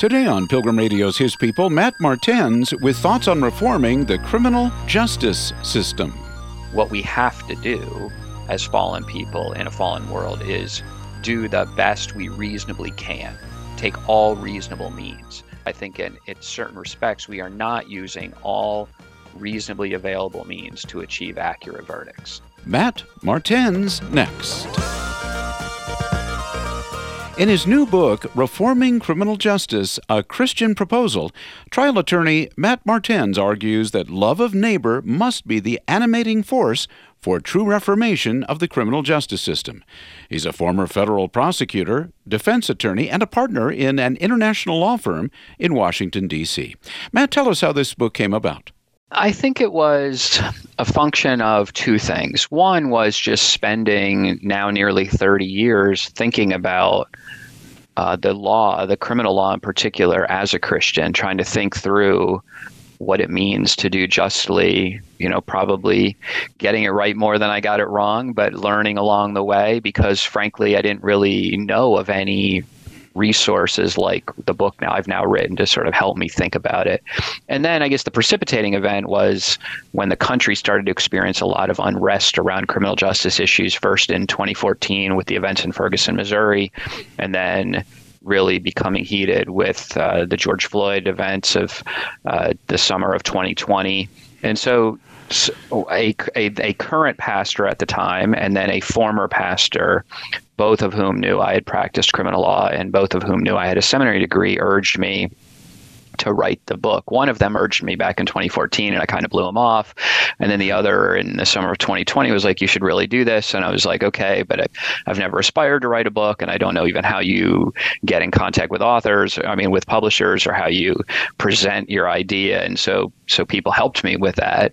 Today on Pilgrim Radio's His People, Matt Martens with thoughts on reforming the criminal justice system. What we have to do as fallen people in a fallen world is do the best we reasonably can, take all reasonable means. I think in, in certain respects, we are not using all reasonably available means to achieve accurate verdicts. Matt Martens next. In his new book, Reforming Criminal Justice A Christian Proposal, trial attorney Matt Martens argues that love of neighbor must be the animating force for true reformation of the criminal justice system. He's a former federal prosecutor, defense attorney, and a partner in an international law firm in Washington, D.C. Matt, tell us how this book came about. I think it was a function of two things. One was just spending now nearly 30 years thinking about uh, the law, the criminal law in particular, as a Christian, trying to think through what it means to do justly, you know, probably getting it right more than I got it wrong, but learning along the way because frankly, I didn't really know of any resources like the book now I've now written to sort of help me think about it. And then I guess the precipitating event was when the country started to experience a lot of unrest around criminal justice issues, first in 2014 with the events in Ferguson, Missouri, and then really becoming heated with uh, the George Floyd events of uh, the summer of 2020. And so a, a, a, current pastor at the time and then a former pastor both of whom knew I had practiced criminal law and both of whom knew I had a seminary degree, urged me to write the book. One of them urged me back in 2014 and I kind of blew him off. And then the other in the summer of 2020 was like, you should really do this. And I was like, okay, but I, have never aspired to write a book and I don't know even how you get in contact with authors, I mean, with publishers or how you present your idea. And so, so people helped me with that,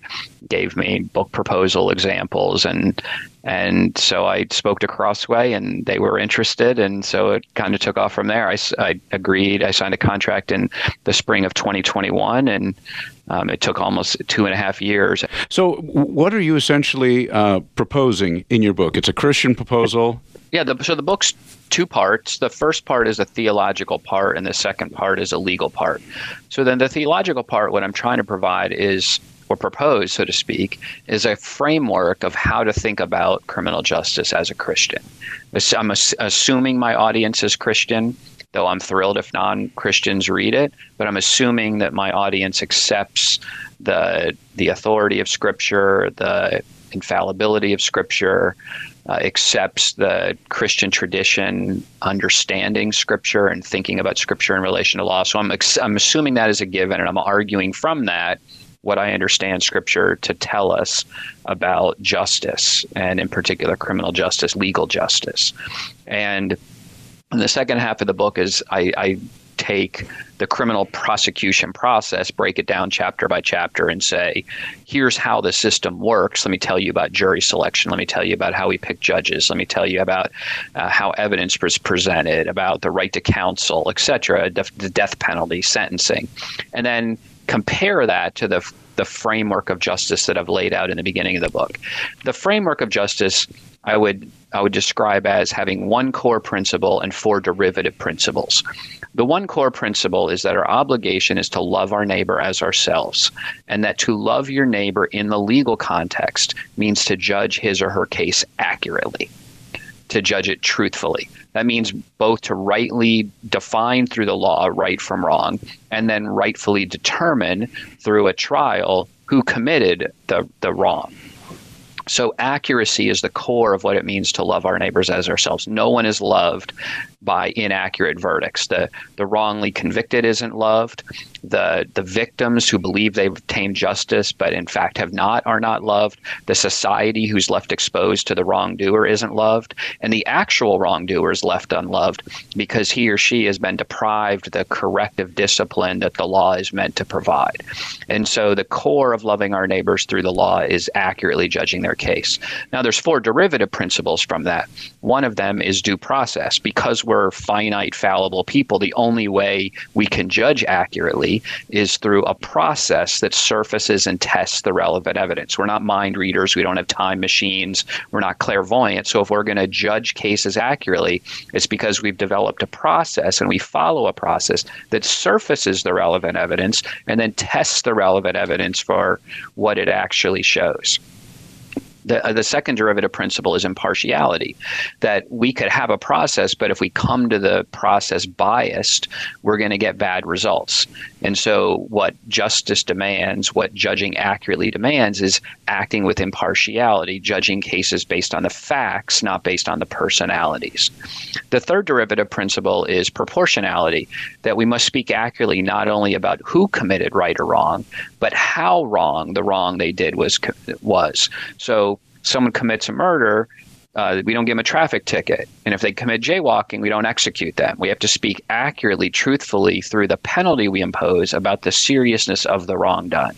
gave me book proposal examples and, and so I spoke to Crossway and they were interested. And so it kind of took off from there. I, I agreed. I signed a contract in the spring of 2021 and um, it took almost two and a half years. So, what are you essentially uh, proposing in your book? It's a Christian proposal. Yeah, the, so the book's two parts. The first part is a theological part, and the second part is a legal part. So, then the theological part, what I'm trying to provide is or propose, so to speak, is a framework of how to think about criminal justice as a Christian. I'm assuming my audience is Christian, though I'm thrilled if non Christians read it, but I'm assuming that my audience accepts the, the authority of Scripture, the infallibility of Scripture, uh, accepts the Christian tradition, understanding Scripture and thinking about Scripture in relation to law. So I'm, I'm assuming that is a given, and I'm arguing from that what I understand Scripture to tell us about justice, and in particular, criminal justice, legal justice. And the second half of the book is I, I take the criminal prosecution process, break it down chapter by chapter, and say, here's how the system works. Let me tell you about jury selection. Let me tell you about how we pick judges. Let me tell you about uh, how evidence is presented, about the right to counsel, et etc., the death penalty, sentencing. And then compare that to the the framework of justice that I've laid out in the beginning of the book. The framework of justice I would I would describe as having one core principle and four derivative principles. The one core principle is that our obligation is to love our neighbor as ourselves, and that to love your neighbor in the legal context means to judge his or her case accurately, to judge it truthfully. That means both to rightly define through the law right from wrong and then rightfully determine through a trial who committed the, the wrong. So, accuracy is the core of what it means to love our neighbors as ourselves. No one is loved by inaccurate verdicts. The, the wrongly convicted isn't loved. The the victims who believe they've obtained justice but in fact have not are not loved. The society who's left exposed to the wrongdoer isn't loved. And the actual wrongdoer is left unloved because he or she has been deprived the corrective discipline that the law is meant to provide. And so the core of loving our neighbors through the law is accurately judging their case. Now there's four derivative principles from that. One of them is due process. Because we're finite, fallible people, the only way we can judge accurately is through a process that surfaces and tests the relevant evidence. We're not mind readers. We don't have time machines. We're not clairvoyant. So if we're going to judge cases accurately, it's because we've developed a process and we follow a process that surfaces the relevant evidence and then tests the relevant evidence for what it actually shows the, uh, the second derivative principle is impartiality that we could have a process but if we come to the process biased we're going to get bad results and so what justice demands what judging accurately demands is acting with impartiality judging cases based on the facts not based on the personalities. The third derivative principle is proportionality that we must speak accurately not only about who committed right or wrong but how wrong the wrong they did was was. So someone commits a murder, uh, we don't give them a traffic ticket. And if they commit jaywalking, we don't execute them. We have to speak accurately, truthfully through the penalty we impose about the seriousness of the wrong done.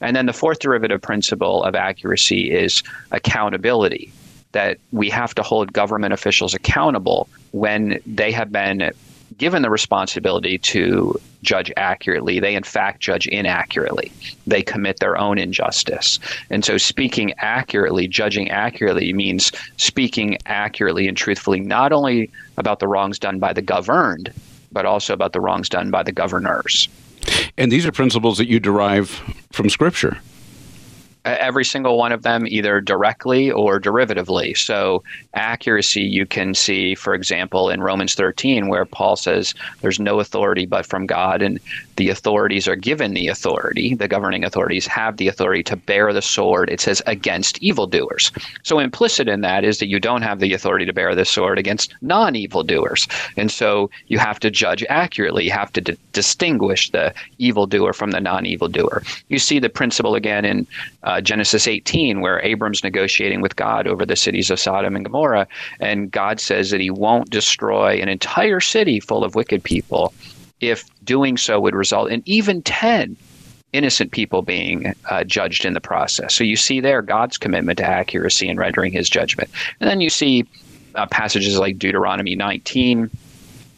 And then the fourth derivative principle of accuracy is accountability that we have to hold government officials accountable when they have been given the responsibility to judge accurately, they in fact judge inaccurately. They commit their own injustice. And so, speaking accurately, judging accurately means speaking accurately and truthfully, not only about the wrongs done by the governed, but also about the wrongs done by the governors. And these are principles that you derive from Scripture every single one of them either directly or derivatively. So, accuracy you can see, for example, in Romans 13, where Paul says there's no authority but from God, and the authorities are given the authority, the governing authorities have the authority to bear the sword, it says, against evildoers. So, implicit in that is that you don't have the authority to bear the sword against non evildoers. And so, you have to judge accurately, you have to d- distinguish the evildoer from the non evildoer. You see the principle again in uh, Genesis 18, where Abram's negotiating with God over the cities of Sodom and Gomorrah, and God says that he won't destroy an entire city full of wicked people if doing so would result in even 10 innocent people being uh, judged in the process. So you see there God's commitment to accuracy in rendering his judgment. And then you see uh, passages like Deuteronomy 19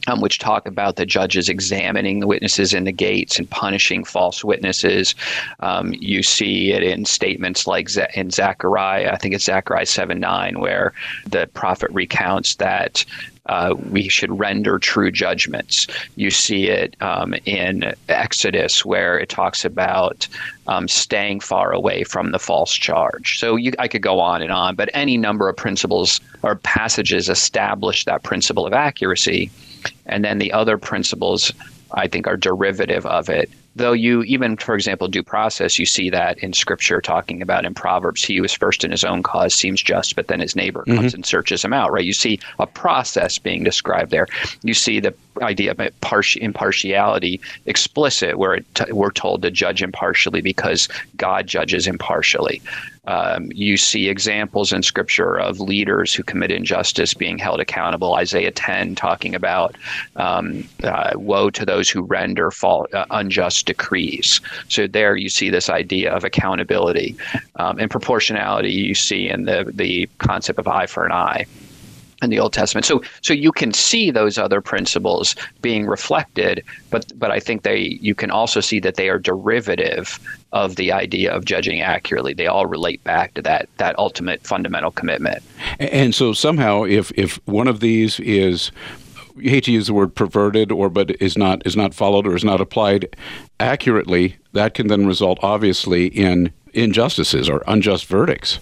um, which talk about the judges examining the witnesses in the gates and punishing false witnesses. Um, you see it in statements like in Zechariah, I think it's Zechariah 7 9, where the prophet recounts that uh, we should render true judgments. You see it um, in Exodus, where it talks about um, staying far away from the false charge. So you, I could go on and on, but any number of principles or passages establish that principle of accuracy. And then the other principles, I think, are derivative of it. Though you, even for example, due process, you see that in scripture talking about in Proverbs, he who is first in his own cause seems just, but then his neighbor mm-hmm. comes and searches him out, right? You see a process being described there. You see the idea of impartiality explicit, where t- we're told to judge impartially because God judges impartially. Um, you see examples in Scripture of leaders who commit injustice being held accountable. Isaiah 10 talking about um, uh, woe to those who render fall, uh, unjust decrees. So there you see this idea of accountability um, and proportionality. You see in the the concept of eye for an eye in the Old Testament. So so you can see those other principles being reflected, but but I think they you can also see that they are derivative of the idea of judging accurately. They all relate back to that that ultimate fundamental commitment. And so somehow if if one of these is you hate to use the word perverted or but is not is not followed or is not applied accurately, that can then result obviously in injustices or unjust verdicts.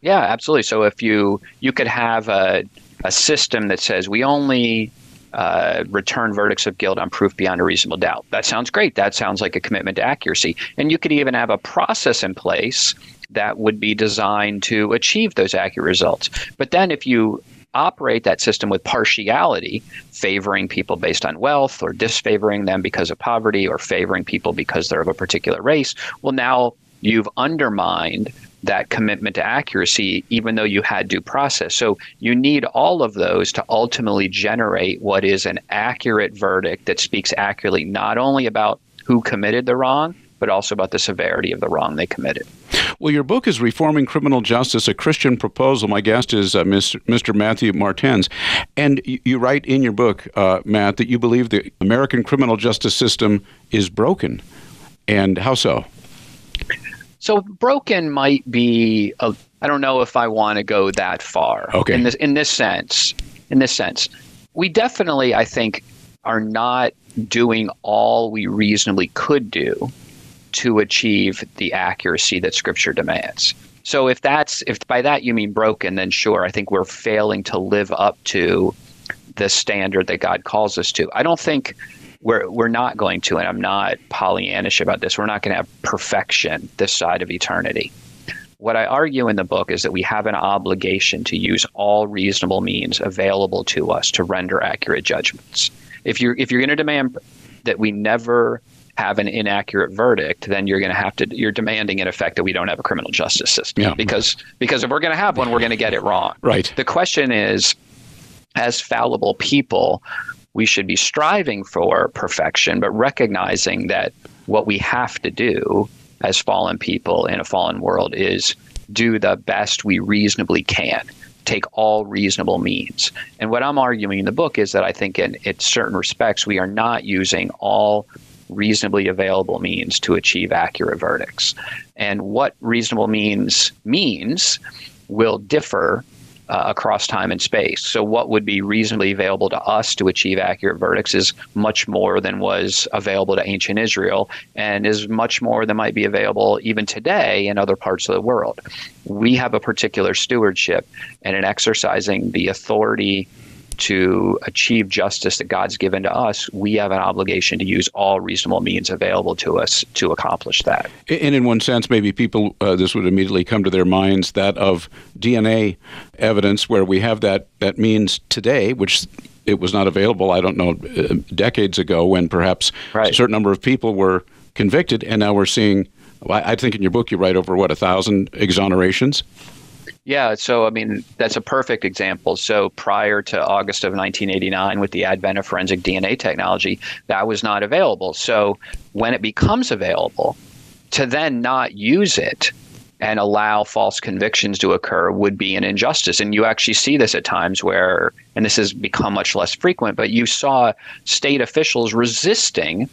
Yeah, absolutely. So if you you could have a a system that says we only uh, return verdicts of guilt on proof beyond a reasonable doubt. That sounds great. That sounds like a commitment to accuracy. And you could even have a process in place that would be designed to achieve those accurate results. But then if you operate that system with partiality, favoring people based on wealth or disfavoring them because of poverty or favoring people because they're of a particular race, well, now you've undermined that commitment to accuracy, even though you had due process. So you need all of those to ultimately generate what is an accurate verdict that speaks accurately not only about who committed the wrong, but also about the severity of the wrong they committed. Well, your book is Reforming Criminal Justice, a Christian Proposal. My guest is uh, Mr. Matthew Martens. And you write in your book, uh, Matt, that you believe the American criminal justice system is broken. And how so? So broken might be I don't know if I want to go that far. Okay. In this in this sense, in this sense, we definitely I think are not doing all we reasonably could do to achieve the accuracy that scripture demands. So if that's if by that you mean broken, then sure, I think we're failing to live up to the standard that God calls us to. I don't think we're we're not going to, and I'm not Pollyannish about this. We're not going to have perfection this side of eternity. What I argue in the book is that we have an obligation to use all reasonable means available to us to render accurate judgments. If you're if you're going to demand that we never have an inaccurate verdict, then you're going to have to you're demanding in effect that we don't have a criminal justice system. Yeah. Because because if we're going to have one, we're going to get it wrong. Right. The question is, as fallible people, we should be striving for perfection, but recognizing that what we have to do as fallen people in a fallen world is do the best we reasonably can take all reasonable means. And what I'm arguing in the book is that I think in, in certain respects we are not using all reasonably available means to achieve accurate verdicts. And what reasonable means means will differ uh, across time and space. So, what would be reasonably available to us to achieve accurate verdicts is much more than was available to ancient Israel, and is much more than might be available even today in other parts of the world. We have a particular stewardship, and in exercising the authority to achieve justice that God's given to us, we have an obligation to use all reasonable means available to us to accomplish that. And in one sense, maybe people, uh, this would immediately come to their minds that of DNA evidence, where we have that, that means today, which it was not available, I don't know, uh, decades ago when perhaps right. a certain number of people were convicted, and now we're seeing. I think in your book you write over what a thousand exonerations. Yeah, so I mean, that's a perfect example. So prior to August of 1989, with the advent of forensic DNA technology, that was not available. So when it becomes available, to then not use it and allow false convictions to occur would be an injustice. And you actually see this at times where, and this has become much less frequent, but you saw state officials resisting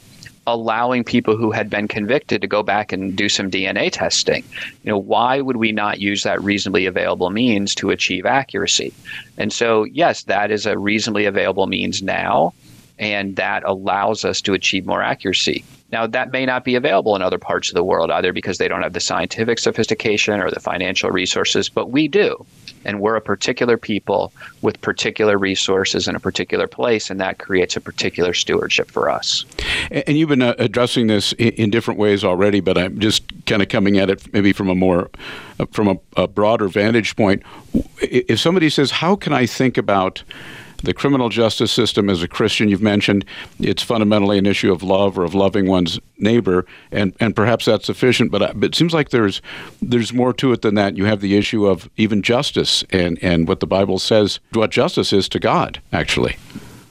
allowing people who had been convicted to go back and do some DNA testing. You know, why would we not use that reasonably available means to achieve accuracy? And so, yes, that is a reasonably available means now, and that allows us to achieve more accuracy. Now, that may not be available in other parts of the world, either because they don't have the scientific sophistication or the financial resources, but we do. And we're a particular people with particular resources in a particular place, and that creates a particular stewardship for us. And you've been uh, addressing this in different ways already, but I'm just kind of coming at it maybe from a more, uh, from a, a broader vantage point. If somebody says, How can I think about the criminal justice system as a Christian, you've mentioned it's fundamentally an issue of love or of loving one's neighbor, and, and perhaps that's sufficient. But, uh, but it seems like there's there's more to it than that. You have the issue of even justice and, and what the Bible says what justice is to God, actually.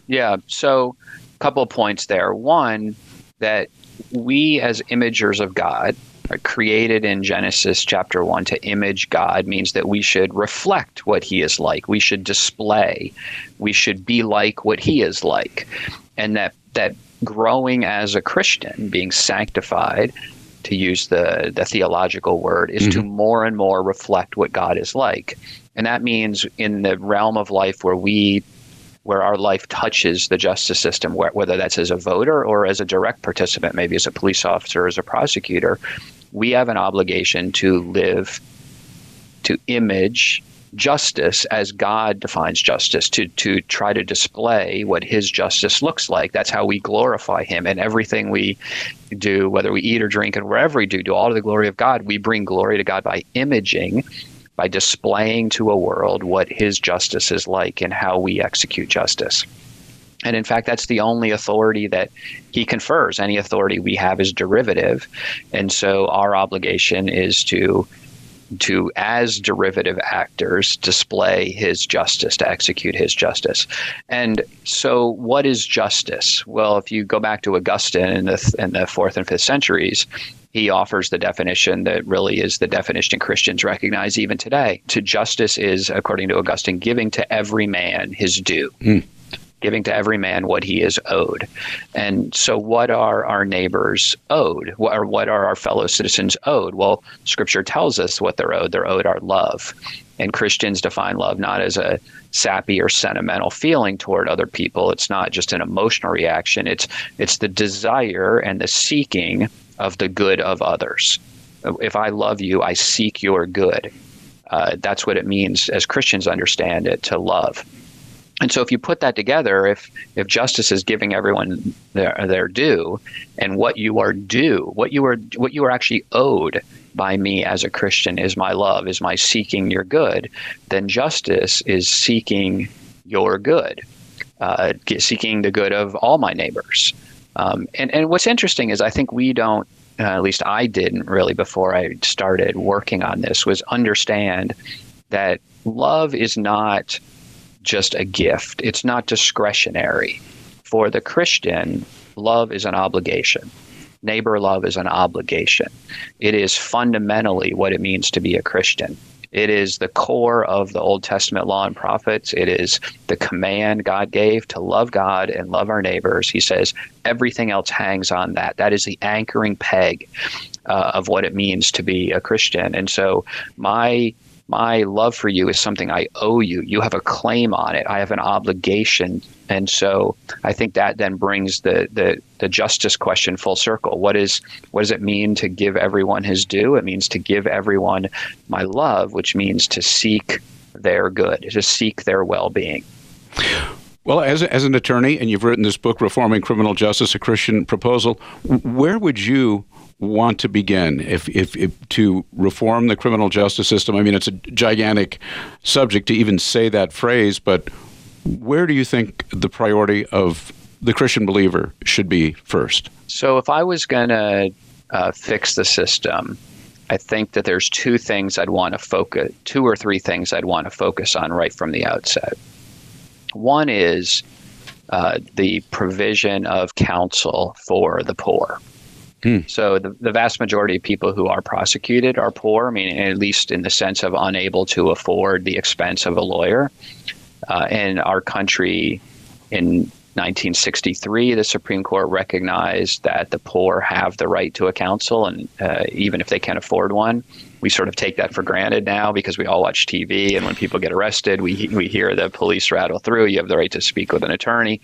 Yeah. So, a couple of points there. One, that we as imagers of God created in Genesis chapter 1 to image God means that we should reflect what he is like. We should display. We should be like what he is like. And that that growing as a Christian, being sanctified, to use the, the theological word, is mm-hmm. to more and more reflect what God is like. And that means in the realm of life where we where our life touches the justice system, whether that's as a voter or as a direct participant, maybe as a police officer, as a prosecutor, we have an obligation to live, to image justice as God defines justice, to, to try to display what his justice looks like. That's how we glorify him. And everything we do, whether we eat or drink and wherever we do, do all to the glory of God. We bring glory to God by imaging, by displaying to a world what his justice is like and how we execute justice. And in fact, that's the only authority that he confers. Any authority we have is derivative. And so our obligation is to to as derivative actors display his justice to execute his justice and so what is justice well if you go back to augustine in the in the fourth and fifth centuries he offers the definition that really is the definition Christians recognize even today. To justice is, according to Augustine, giving to every man his due. Mm giving to every man what he is owed. And so, what are our neighbors owed? What are, what are our fellow citizens owed? Well, Scripture tells us what they're owed. They're owed our love. And Christians define love not as a sappy or sentimental feeling toward other people. It's not just an emotional reaction. It's it's the desire and the seeking of the good of others. If I love you, I seek your good. Uh, that's what it means, as Christians understand it, to love. And so, if you put that together, if if justice is giving everyone their their due, and what you are due, what you are what you are actually owed by me as a Christian is my love, is my seeking your good, then justice is seeking your good, uh, seeking the good of all my neighbors. Um, and and what's interesting is I think we don't, uh, at least I didn't really before I started working on this, was understand that love is not just a gift, it's not discretionary. For the Christian, love is an obligation. Neighbor love is an obligation. It is fundamentally what it means to be a Christian. It is the core of the Old Testament law and prophets. It is the command God gave to love God and love our neighbors. He says everything else hangs on that. That is the anchoring peg uh, of what it means to be a Christian. And so, my my love for you is something I owe you. You have a claim on it. I have an obligation. And so I think that then brings the, the, the justice question full circle. What is what does it mean to give everyone his due? It means to give everyone my love, which means to seek their good, to seek their well being. Well, as, as an attorney, and you've written this book, Reforming Criminal Justice, a Christian Proposal, where would you want to begin if, if, if, to reform the criminal justice system? I mean, it's a gigantic subject to even say that phrase, but where do you think the priority of the Christian believer should be first? So, if I was going to uh, fix the system, I think that there's two things I'd want to focus, two or three things I'd want to focus on right from the outset. One is uh, the provision of counsel for the poor. Hmm. So the, the vast majority of people who are prosecuted are poor, I mean, at least in the sense of unable to afford the expense of a lawyer. Uh, in our country, in 1963, the Supreme Court recognized that the poor have the right to a counsel, and uh, even if they can't afford one, we sort of take that for granted now because we all watch TV, and when people get arrested, we we hear the police rattle through. You have the right to speak with an attorney,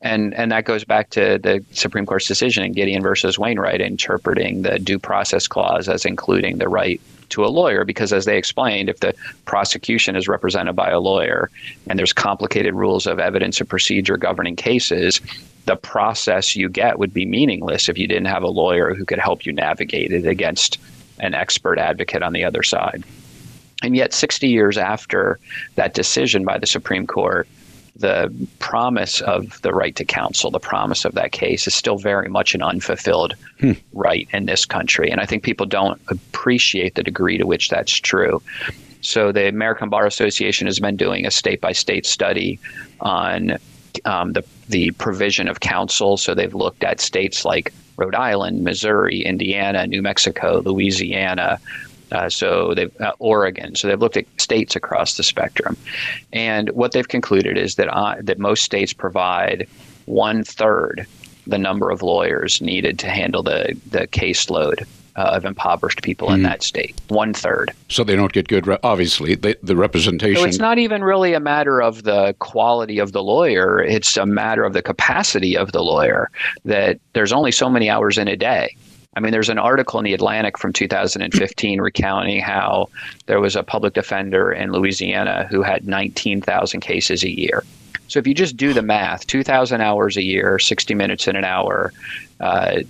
and and that goes back to the Supreme Court's decision in Gideon versus Wainwright, interpreting the due process clause as including the right to a lawyer because as they explained if the prosecution is represented by a lawyer and there's complicated rules of evidence and procedure governing cases the process you get would be meaningless if you didn't have a lawyer who could help you navigate it against an expert advocate on the other side. And yet, 60 years after that decision by the Supreme Court, the promise of the right to counsel, the promise of that case, is still very much an unfulfilled hmm. right in this country. And I think people don't appreciate the degree to which that's true. So, the American Bar Association has been doing a state by state study on um, the, the provision of counsel. So, they've looked at states like Rhode Island, Missouri, Indiana, New Mexico, Louisiana. Uh, so they've uh, Oregon. So they've looked at states across the spectrum, and what they've concluded is that uh, that most states provide one third the number of lawyers needed to handle the the caseload uh, of impoverished people mm. in hmm. that state. One third. So they don't get good, re- obviously, the, the representation. So it's not even really a matter of the quality of the lawyer, it's a matter of the capacity of the lawyer, that there's only so many hours in a day. I mean, there's an article in the Atlantic from 2015 recounting how there was a public defender in Louisiana who had 19,000 cases a year. So if you just do the math, 2,000 hours a year, 60 minutes in an hour, uh,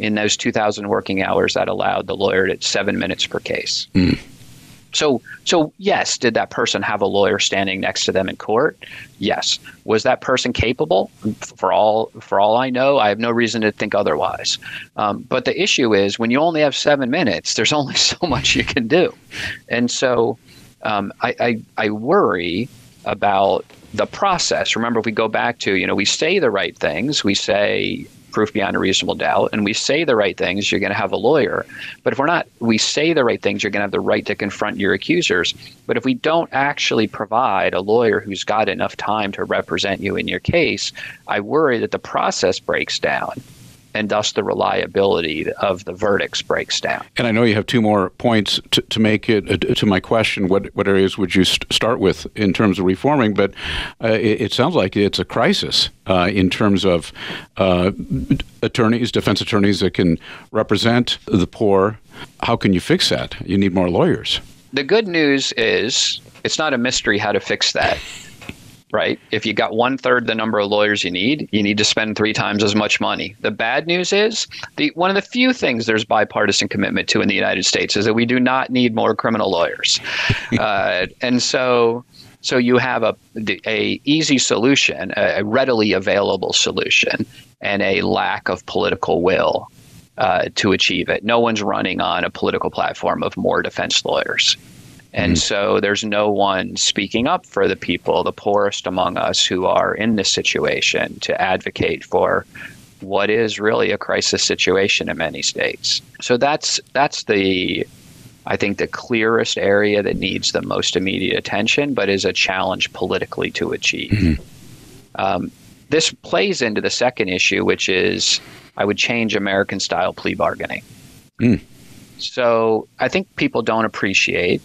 in those 2,000 working hours, that allowed the lawyer at seven minutes per case. Mm. So, so yes, did that person have a lawyer standing next to them in court? Yes. Was that person capable? For all for all I know, I have no reason to think otherwise. Um, but the issue is when you only have seven minutes, there's only so much you can do, and so um, I, I I worry about the process. Remember, if we go back to you know we say the right things, we say proof beyond a reasonable doubt and we say the right things, you're going to have a lawyer. But if we're not, we say the right things, you're going to have the right to confront your accusers. But if we don't actually provide a lawyer who's got enough time to represent you in your case, I worry that the process breaks down and thus the reliability of the verdicts breaks down. And I know you have two more points to, to make it uh, to my question. What what areas would you st- start with in terms of reforming? But uh, it, it, sounds like it's a crisis uh, in terms of uh, attorneys, defense attorneys that can represent the poor. How can you fix that? You need more lawyers. The good news is it's not a mystery how to fix that right? If you got one third the number of lawyers you need, you need to spend three times as much money. The bad news is the one of the few things there's bipartisan commitment to in the United States is that we do not need more criminal lawyers, uh, and so. So you have a, a easy solution, a readily available solution, and a lack of political will uh, to achieve it. No one's running on a political platform of more defense lawyers. And mm so there's no one speaking up for the people, the poorest among us who are in this situation to advocate for what is really a crisis situation in many states. So that's that's the I think the clearest area that needs the most immediate attention, but is a challenge politically to achieve. Mm-hmm. Um, this plays into the second issue, which is I would change American style plea bargaining. Mm. So I think people don't appreciate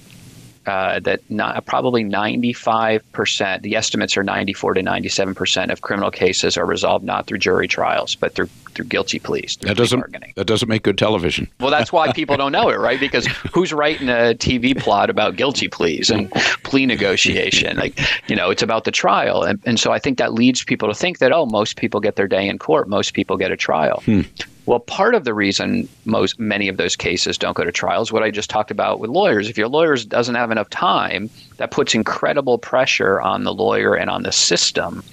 uh, that not, probably 95%, the estimates are 94 to 97% of criminal cases are resolved not through jury trials, but through through guilty pleas. Through that doesn't bargaining. that doesn't make good television. Well, that's why people don't know it, right? Because who's writing a TV plot about guilty pleas and plea negotiation? Like, you know, it's about the trial, and and so I think that leads people to think that oh, most people get their day in court, most people get a trial. Hmm. Well, part of the reason most many of those cases don't go to trial is what I just talked about with lawyers. If your lawyer doesn't have enough time, that puts incredible pressure on the lawyer and on the system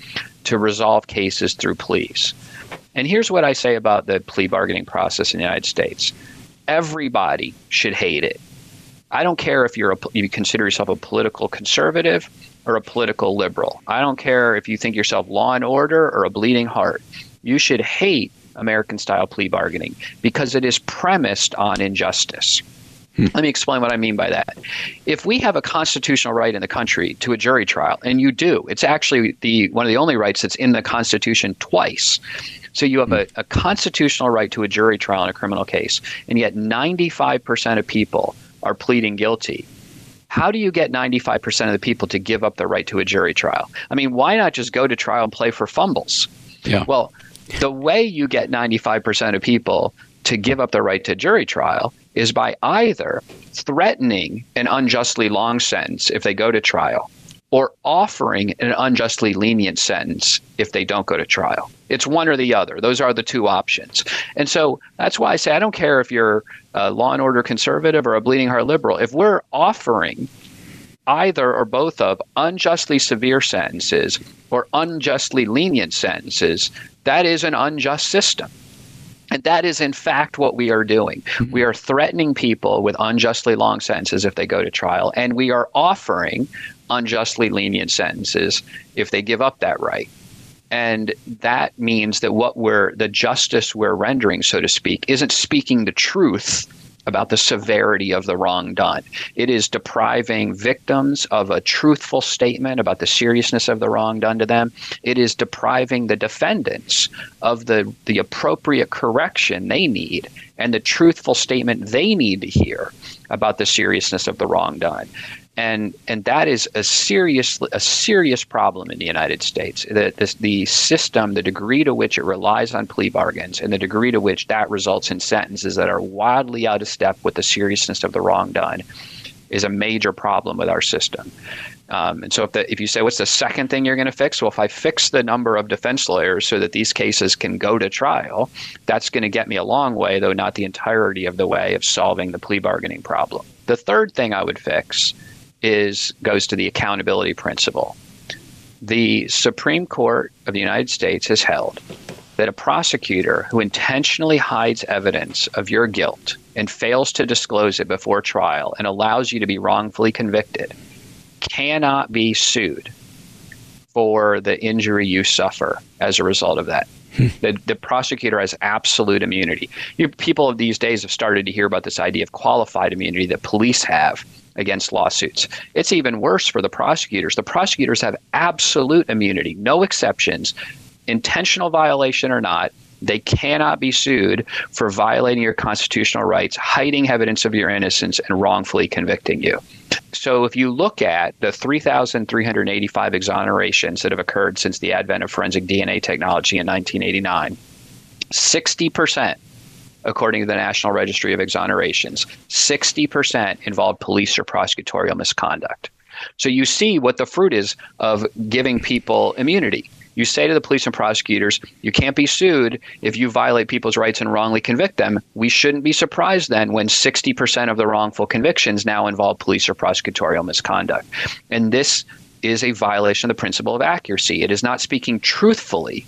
to resolve cases through pleas. And here's what I say about the plea bargaining process in the United States. Everybody should hate it. I don't care if you're a, you consider yourself a political conservative or a political liberal. I don't care if you think yourself law and order or a bleeding heart. You should hate American style plea bargaining because it is premised on injustice. Hmm. Let me explain what I mean by that. If we have a constitutional right in the country to a jury trial, and you do, it's actually the one of the only rights that's in the Constitution twice. So you have hmm. a, a constitutional right to a jury trial in a criminal case, and yet 95% of people are pleading guilty. How do you get 95% of the people to give up their right to a jury trial? I mean, why not just go to trial and play for fumbles? Yeah. Well, the way you get 95% of people to give up their right to jury trial is by either threatening an unjustly long sentence if they go to trial or offering an unjustly lenient sentence if they don't go to trial. It's one or the other. Those are the two options. And so that's why I say I don't care if you're a law and order conservative or a bleeding heart liberal. If we're offering either or both of unjustly severe sentences or unjustly lenient sentences, that is an unjust system. And that is, in fact, what we are doing. Mm-hmm. We are threatening people with unjustly long sentences if they go to trial, and we are offering unjustly lenient sentences if they give up that right. And that means that what we're, the justice we're rendering, so to speak, isn't speaking the truth about the severity of the wrong done. It is depriving victims of a truthful statement about the seriousness of the wrong done to them. It is depriving the defendants of the, the appropriate correction they need and the truthful statement they need to hear about the seriousness of the wrong done and and that is a serious a serious problem in the United States. The, the, the system, the degree to which it relies on plea bargains, and the degree to which that results in sentences that are wildly out of step with the seriousness of the wrong done, is a major problem with our system. Um, and so, if, the, if you say, what's the second thing you're going to fix? Well, if I fix the number of defense lawyers so that these cases can go to trial, that's going to get me a long way, though not the entirety of the way of solving the plea bargaining problem. The third thing I would fix is goes to the accountability principle. The Supreme Court of the United States has held that a prosecutor who intentionally hides evidence of your guilt and fails to disclose it before trial and allows you to be wrongfully convicted cannot be sued for the injury you suffer as a result of that. Hmm. the, the prosecutor has absolute immunity. You, people of these days have started to hear about this idea of qualified immunity that police have against lawsuits. It's even worse for the prosecutors. The prosecutors have absolute immunity, no exceptions, intentional violation or not. They cannot be sued for violating your constitutional rights, hiding evidence of your innocence, and wrongfully convicting you. So, if you look at the 3,385 exonerations that have occurred since the advent of forensic DNA technology in 1989, 60% according to the National Registry of Exonerations, 60% involved police or prosecutorial misconduct. So you see what the fruit is of giving people immunity. You say to the police and prosecutors, you can't be sued if you violate people's rights and wrongly convict them. We shouldn't be surprised then when 60% of the wrongful convictions now involve police or prosecutorial misconduct. And this is a violation of the principle of accuracy. It is not speaking truthfully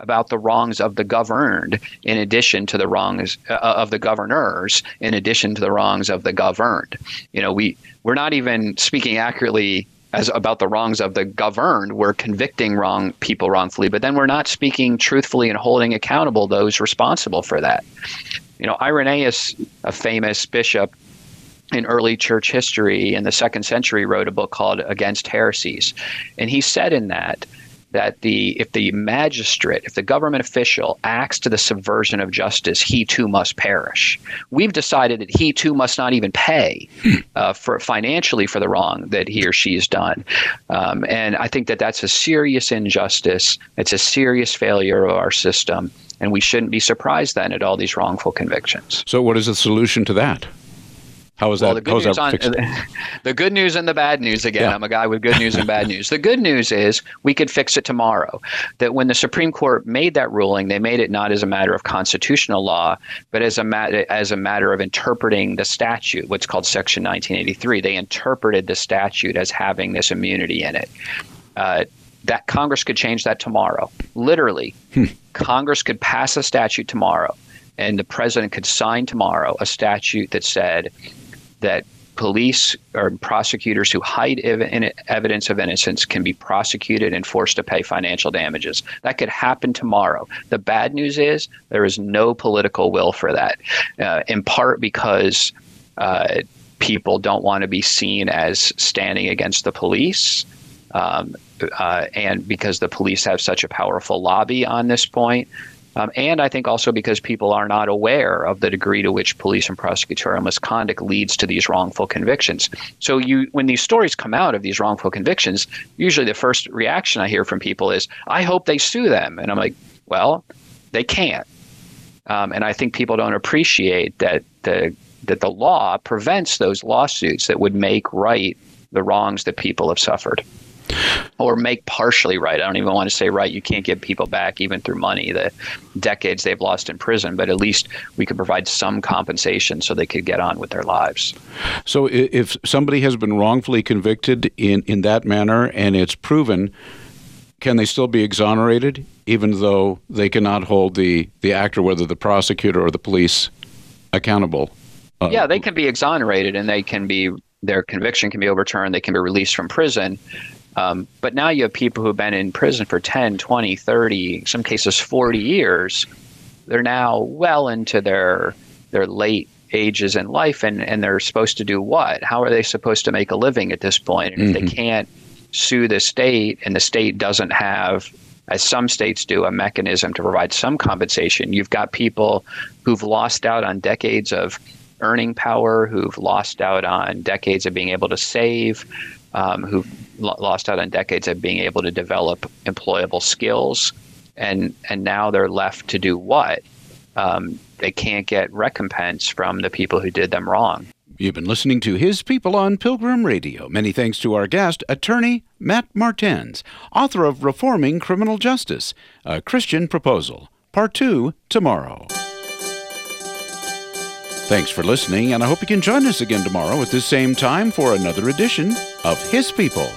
about the wrongs of the governed in addition to the wrongs uh, of the governors in addition to the wrongs of the governed. You know we we're not even speaking accurately as about the wrongs of the governed. We're convicting wrong people wrongfully but then we're not speaking truthfully and holding accountable those responsible for that. You know irenaeus a famous bishop in early church history in the second century wrote a book called against heresies. And he said in that that the if the magistrate, if the government official acts to the subversion of justice, he too must perish. We've decided that he too must not even pay uh, for financially for the wrong that he or she has done, um, and I think that that's a serious injustice. It's a serious failure of our system, and we shouldn't be surprised then at all these wrongful convictions. So, what is the solution to that? How is well, that? The good, news on, the good news and the bad news again. Yeah. I'm a guy with good news and bad news. The good news is we could fix it tomorrow. That when the Supreme Court made that ruling, they made it not as a matter of constitutional law, but as a matter as a matter of interpreting the statute, what's called Section 1983. They interpreted the statute as having this immunity in it. Uh, that Congress could change that tomorrow. Literally, hmm. Congress could pass a statute tomorrow, and the president could sign tomorrow a statute that said that police or prosecutors who hide ev- evidence of innocence can be prosecuted and forced to pay financial damages. That could happen tomorrow. The bad news is there is no political will for that, uh, in part because uh, people don't want to be seen as standing against the police. Um, uh, and because the police have such a powerful lobby on this point, um, and I think also because people are not aware of the degree to which police and prosecutorial misconduct leads to these wrongful convictions. So you, when these stories come out of these wrongful convictions, usually the first reaction I hear from people is, "I hope they sue them," and I'm like, "Well, they can't." Um, and I think people don't appreciate that the that the law prevents those lawsuits that would make right the wrongs that people have suffered or make partially right. I don't even want to say right. You can't get people back even through money, the decades they've lost in prison, but at least we could provide some compensation so they could get on with their lives. So if somebody has been wrongfully convicted in, in that manner and it's proven, can they still be exonerated even though they cannot hold the, the actor, whether the prosecutor or the police, accountable? Uh, yeah, they can be exonerated and they can be their conviction can be overturned. They can be released from prison. Um, but now you have people who have been in prison for 10, 20, 30, some cases 40 years. They're now well into their their late ages in life and, and they're supposed to do what? How are they supposed to make a living at this point? And mm-hmm. if they mm-hmm. can't sue the state and the state doesn't have as some states do, a mechanism to provide some compensation. You've got people who've lost out on decades of earning power, who've lost out on decades of being able to save, um, who've lost out on decades of being able to develop employable skills, and and now they're left to do what? Um, they can't get recompense from the people who did them wrong. You've been listening to His People on Pilgrim Radio. Many thanks to our guest, attorney Matt Martens, author of Reforming Criminal Justice, a Christian Proposal. Part 2 tomorrow. Thanks for listening, and I hope you can join us again tomorrow at the same time for another edition of His People.